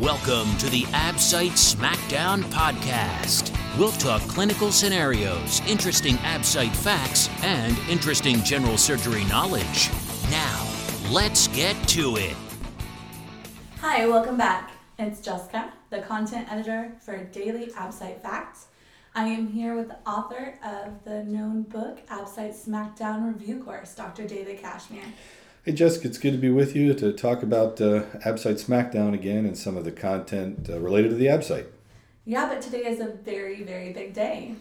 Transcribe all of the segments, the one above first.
Welcome to the AbSite Smackdown podcast. We'll talk clinical scenarios, interesting AbSite facts, and interesting general surgery knowledge. Now, let's get to it. Hi, welcome back. It's Jessica, the content editor for Daily AbSite Facts. I am here with the author of the known book, AbSite Smackdown Review Course, Dr. David Kashmer. Hey Jessica, it's good to be with you to talk about uh, AbSite Smackdown again and some of the content uh, related to the AbSite. Yeah, but today is a very, very big day.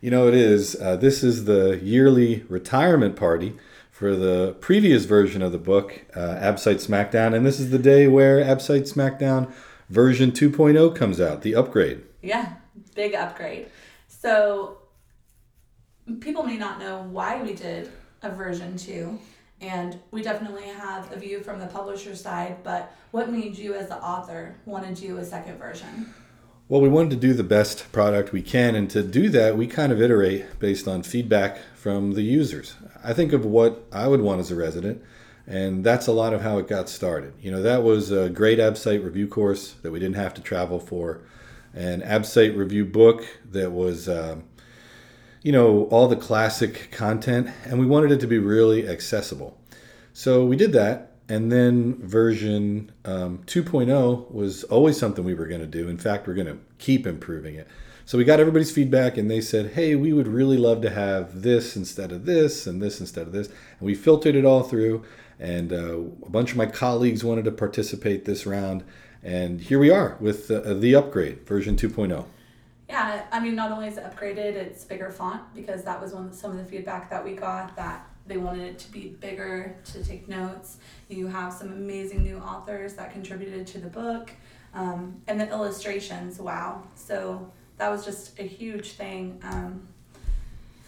You know, it is. Uh, this is the yearly retirement party for the previous version of the book, uh, AbSite Smackdown, and this is the day where AbSite Smackdown version 2.0 comes out, the upgrade. Yeah, big upgrade. So, people may not know why we did a version 2 and we definitely have a view from the publisher side, but what made you as the author want to do a second version? Well, we wanted to do the best product we can, and to do that, we kind of iterate based on feedback from the users. I think of what I would want as a resident, and that's a lot of how it got started. You know, that was a great AbSite review course that we didn't have to travel for, an AbSite review book that was. Um, you know, all the classic content, and we wanted it to be really accessible. So we did that, and then version um, 2.0 was always something we were going to do. In fact, we're going to keep improving it. So we got everybody's feedback, and they said, hey, we would really love to have this instead of this, and this instead of this. And we filtered it all through, and uh, a bunch of my colleagues wanted to participate this round. And here we are with uh, the upgrade, version 2.0. Yeah, I mean, not only is it upgraded, it's bigger font because that was one some of the feedback that we got that they wanted it to be bigger to take notes. You have some amazing new authors that contributed to the book, um, and the illustrations. Wow! So that was just a huge thing. Um,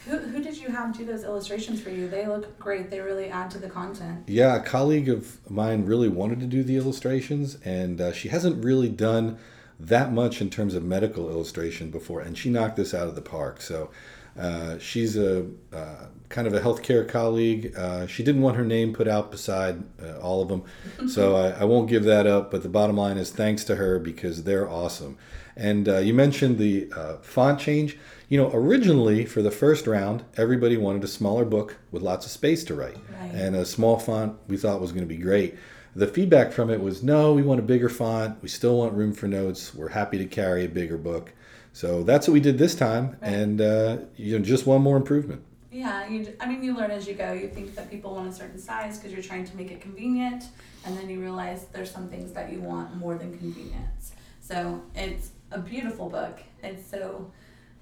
who, who did you have do those illustrations for you? They look great. They really add to the content. Yeah, a colleague of mine really wanted to do the illustrations, and uh, she hasn't really done that much in terms of medical illustration before, and she knocked this out of the park. So uh, she's a uh, kind of a healthcare colleague. Uh, she didn't want her name put out beside uh, all of them, so I, I, won't give that up. But the bottom line is thanks to her because they're awesome. And uh, you mentioned the uh, font change. You know, originally for the first round, everybody wanted a smaller book with lots of space to write, right. and a small font we thought was going to be great the feedback from it was no, we want a bigger font. We still want room for notes. We're happy to carry a bigger book. So that's what we did this time, right. and uh, you know, just one more improvement. Yeah, you, I mean, you learn as you go. You think that people want a certain size because you're trying to make it convenient, and then you realize there's some things that you want more than convenience. So it's a beautiful book. It's so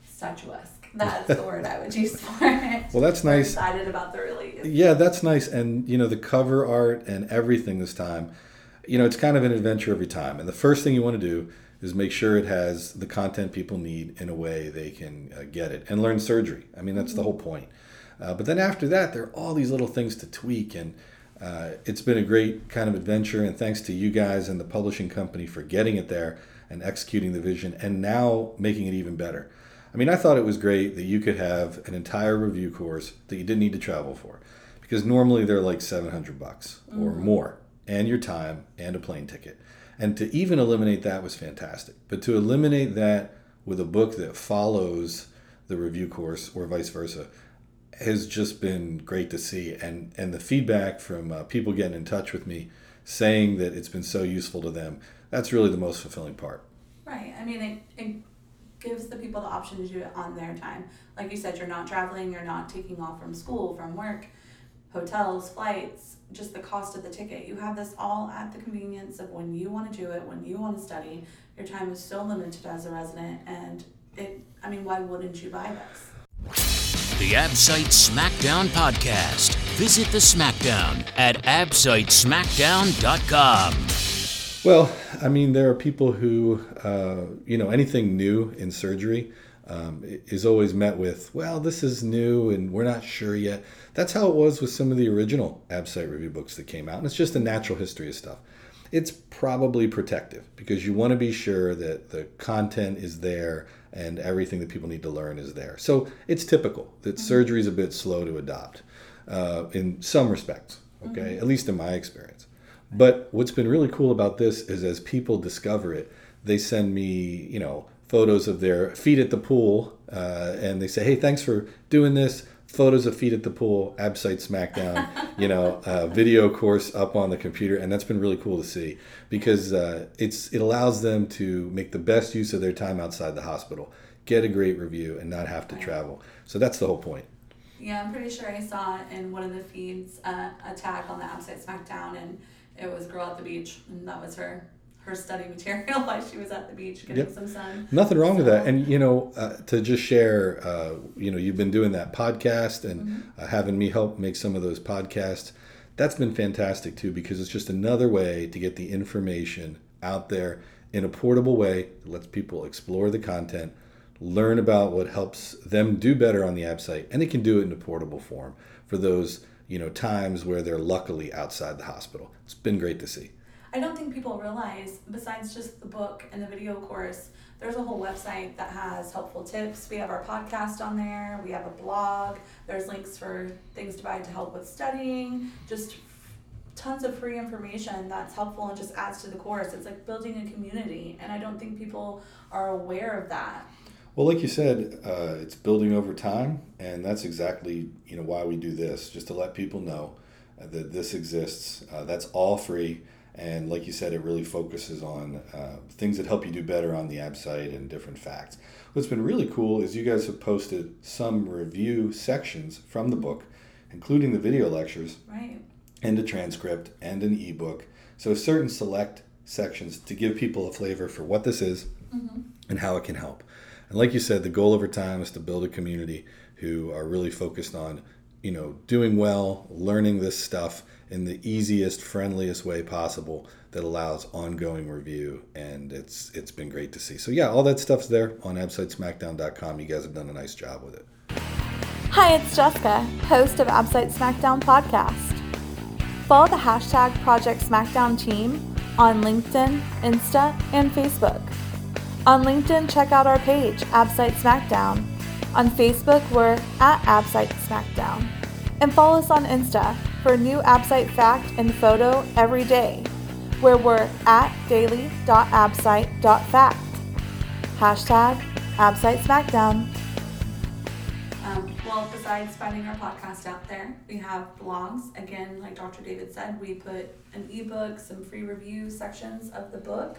statuesque. That's the word I would use for it. Well, that's nice. I'm excited about the release. Yeah, that's nice. And, you know, the cover art and everything this time, you know, it's kind of an adventure every time. And the first thing you want to do is make sure it has the content people need in a way they can uh, get it and learn surgery. I mean, that's mm-hmm. the whole point. Uh, but then after that, there are all these little things to tweak. And uh, it's been a great kind of adventure. And thanks to you guys and the publishing company for getting it there and executing the vision and now making it even better. I mean, I thought it was great that you could have an entire review course that you didn't need to travel for, because normally they're like 700 bucks or mm-hmm. more, and your time and a plane ticket. And to even eliminate that was fantastic. But to eliminate that with a book that follows the review course or vice versa has just been great to see. And, and the feedback from uh, people getting in touch with me saying that it's been so useful to them, that's really the most fulfilling part. Right. I mean, it, it gives the people the option to do it on their time. Like you said, you're not traveling, you're not taking off from school, from work, hotels, flights, just the cost of the ticket. You have this all at the convenience of when you want to do it, when you want to study. Your time is so limited as a resident, and it, I mean, why wouldn't you buy this? The AbSite Smackdown Podcast. Visit the Smackdown at absitesmackdown.com. Well, I mean, there are people who, uh, you know, anything new in surgery um, is always met with, well, this is new and we're not sure yet. That's how it was with some of the original AbSite review books that came out. And it's just a natural history of stuff. It's probably protective because you want to be sure that the content is there and everything that people need to learn is there. So it's typical that mm-hmm. surgery is a bit slow to adopt uh, in some respects, okay, mm-hmm. at least in my experience. But what's been really cool about this is as people discover it, they send me, you know, photos of their feet at the pool, uh, and they say, "Hey, thanks for doing this." Photos of feet at the pool, Absite Smackdown, you know, uh, video course up on the computer, and that's been really cool to see because uh, it's it allows them to make the best use of their time outside the hospital, get a great review, and not have to travel. So that's the whole point. Yeah, I'm pretty sure I saw in one of the feeds uh, a tag on the Absite Smackdown, and it was girl at the beach, and that was her her study material while she was at the beach getting Yep. some sun. Nothing wrong with that. And you know, uh, to just share, uh, you know, you've been doing that podcast and Mm-hmm. uh, having me help make some of those podcasts. That's been fantastic too because it's just another way to get the information out there in a portable way that lets people explore the content, learn about what helps them do better on the AbSite, and they can do it in a portable form for those you know times where they're luckily outside the hospital. It's been great to see. I don't think people realize, besides just the book and the video course, there's a whole website that has helpful tips. We have our podcast on there, we have a blog, there's links for things to buy to help with studying, just tons of free information that's helpful and just adds to the course. It's like building a community, and I don't think people are aware of that. Well, like you said, uh, it's building over time, and that's exactly you know why we do this, just to let people know that this exists. Uh, that's all free, and like you said, it really focuses on uh, things that help you do better on the AbSite and different facts. What's been really cool is you guys have posted some review sections from the book, including the video lectures Right. and a transcript and an ebook. So certain select sections to give people a flavor for what this is and how it can help. And like you said, the goal over time is to build a community who are really focused on, you know, doing well, learning this stuff in the easiest, friendliest way possible that allows ongoing review. And it's it's been great to see. So yeah, all that stuff's there on absitesmackdown.com. You guys have done a nice job with it. Hi, it's Jessica, host of Absite Smackdown podcast. Follow the hashtag Project Smackdown team on LinkedIn, Insta, and Facebook. On LinkedIn, check out our page, Absite Smackdown. On Facebook, we're at Absite Smackdown. And follow us on Insta for new Absite fact and photo every day, where we're at daily.absite.fact. Hashtag Absite Smackdown. Um, well, besides finding our podcast out there, we have blogs. Again, like Dr. David said, we put an ebook, some free review sections of the book.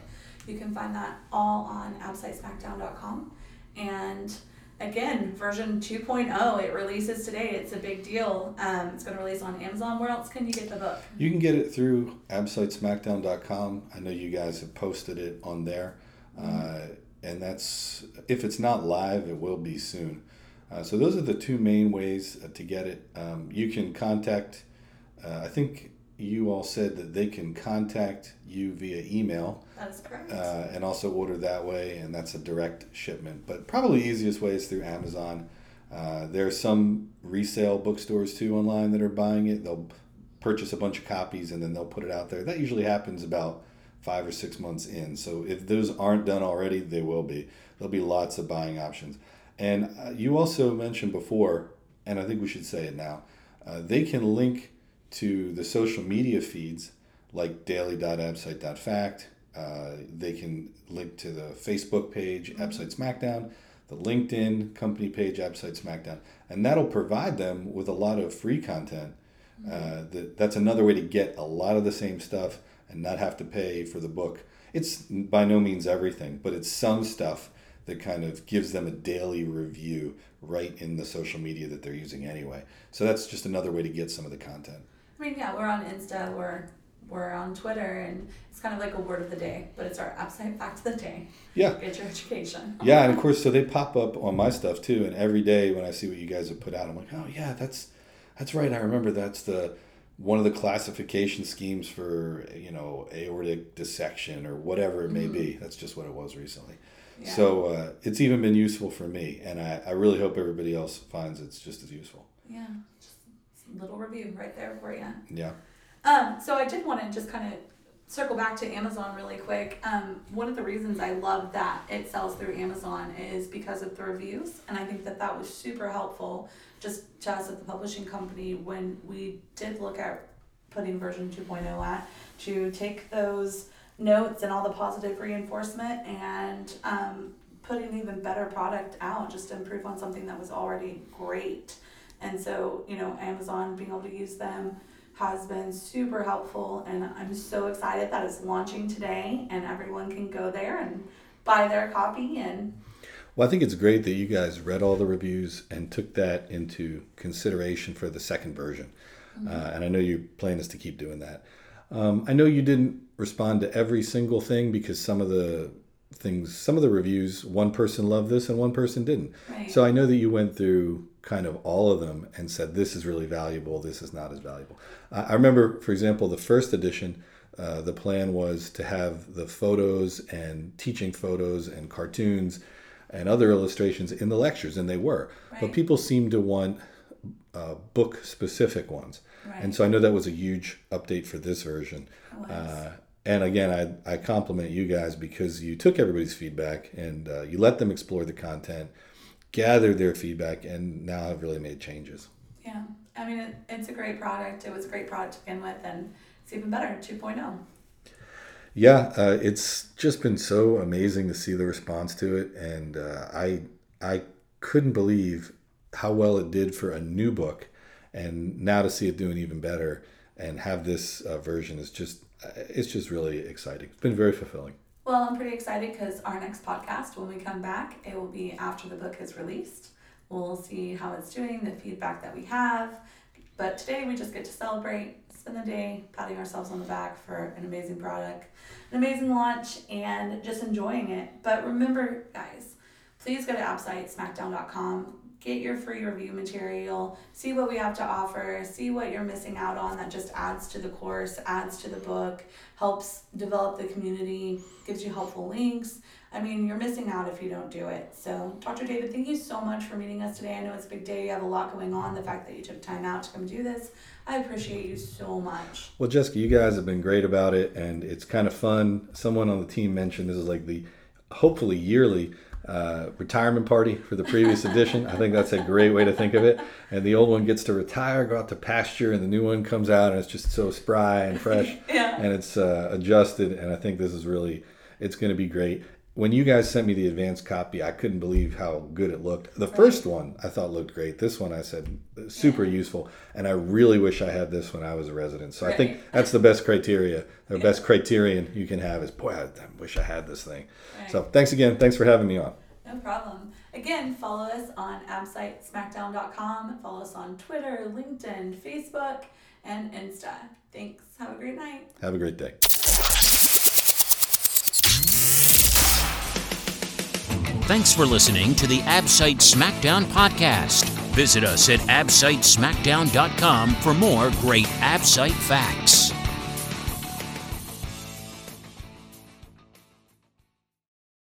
You can find that all on absitesmackdown.com. And again, version 2.0, it releases today. It's a big deal. Um, it's going to release on Amazon. Where else can you get the book? You can get it through absitesmackdown.com. I know you guys have posted it on there. Uh, and that's, if it's not live, it will be soon. Uh, so those are the two main ways uh, to get it. Um, you can contact, uh, I think you all said that they can contact you via email That is correct. uh, and also order that way, and that's a direct shipment. But probably easiest way is through Amazon. Uh, there are some resale bookstores too online that are buying it. They'll purchase a bunch of copies and then they'll put it out there. That usually happens about five or six months in. So if those aren't done already, they will be. There'll be lots of buying options. And uh, you also mentioned before, and I think we should say it now, uh, they can link to the social media feeds like daily.absite.fact. Uh, they can link to the Facebook page, Absite Smackdown, the LinkedIn company page, Absite Smackdown, and that'll provide them with a lot of free content. Uh, that, that's another way to get a lot of the same stuff and not have to pay for the book. It's by no means everything, but it's some stuff that kind of gives them a daily review right in the social media that they're using anyway. So that's just another way to get some of the content. Mean, yeah, we're on Insta, we're we're on Twitter, and it's kind of like a word of the day, but it's our Absite fact of the day. Yeah. Get your education. Yeah, and of course, so they pop up on my stuff too. And every day when I see what you guys have put out, I'm like, oh yeah, that's that's right. I remember that's the one of the classification schemes for you know aortic dissection or whatever it may be. That's just what it was recently. Yeah. So uh, it's even been useful for me, and I, I really hope everybody else finds it's just as useful. Yeah, just little review right there for you. Yeah. Um, so I did want to just kind of circle back to Amazon really quick. Um, one of the reasons I love that it sells through Amazon is because of the reviews, and I think that that was super helpful just to us at the publishing company when we did look at putting version 2.0 at to take those notes and all the positive reinforcement and um, put an even better product out just to improve on something that was already great. And so, you know, Amazon being able to use them has been super helpful and I'm so excited that it's launching today and everyone can go there and buy their copy and well, I think it's great that you guys read all the reviews and took that into consideration for the second version. Mm-hmm. Uh, and I know your plan is to keep doing that. Um, I know you didn't respond to every single thing because some of the things, some of the reviews, one person loved this and one person didn't. Right. So I know that you went through kind of all of them and said, this is really valuable, this is not as valuable. I remember, for example, the first edition. Uh, the plan was to have the photos and teaching photos and cartoons and other illustrations in the lectures, and they were. Right. But people seemed to want uh, book specific ones. Right. And so I know that was a huge update for this version. Uh, and again, I, I compliment you guys because you took everybody's feedback and uh, you let them explore the content, gathered their feedback, and now have really made changes. Yeah. I mean, it, it's a great product. It was a great product to begin with, and it's even better 2.0 yeah, uh, it's just been so amazing to see the response to it, and uh, I I couldn't believe how well it did for a new book, and now to see it doing even better and have this uh, version is just it's just really exciting. It's been very fulfilling. Well, I'm pretty excited because our next podcast, when we come back, it will be after the book is released. We'll see how it's doing, the feedback that we have. But today we just get to celebrate spend the day patting ourselves on the back for an amazing product, an amazing launch, and just enjoying it. But remember, guys, please go to absitesmackdown.com. Get your free review material, see what we have to offer, see what you're missing out on that just adds to the course, adds to the book, helps develop the community, gives you helpful links. I mean, you're missing out if you don't do it. So, Dr. David, thank you so much for meeting us today. I know it's a big day, you have a lot going on. The fact that you took time out to come do this, I appreciate you so much. Well, Jessica, you guys have been great about it, and it's kind of fun. Someone on the team mentioned this is like the hopefully yearly uh, retirement party for the previous edition. I think that's a great way to think of it. And the old one gets to retire, go out to pasture, and the new one comes out and it's just so spry and fresh, yeah. and it's uh, adjusted. And I think this is really, it's going to be great when you guys sent me the advanced copy, I couldn't believe how good it looked. The first one I thought looked great. This one I said super useful, and I really wish I had this when I was a resident. So right. I think that's the best criteria. The yeah. best criterion you can have is, boy, I, wish I had this thing. Right. So thanks again. Thanks for having me on. No problem. Again, follow us on absitesmackdown.com. Follow us on Twitter, LinkedIn, Facebook, and Insta. Thanks. Have a great night. Have a great day. Thanks for listening to the Absite Smackdown podcast. Visit us at absitesmackdown.com for more great Absite facts.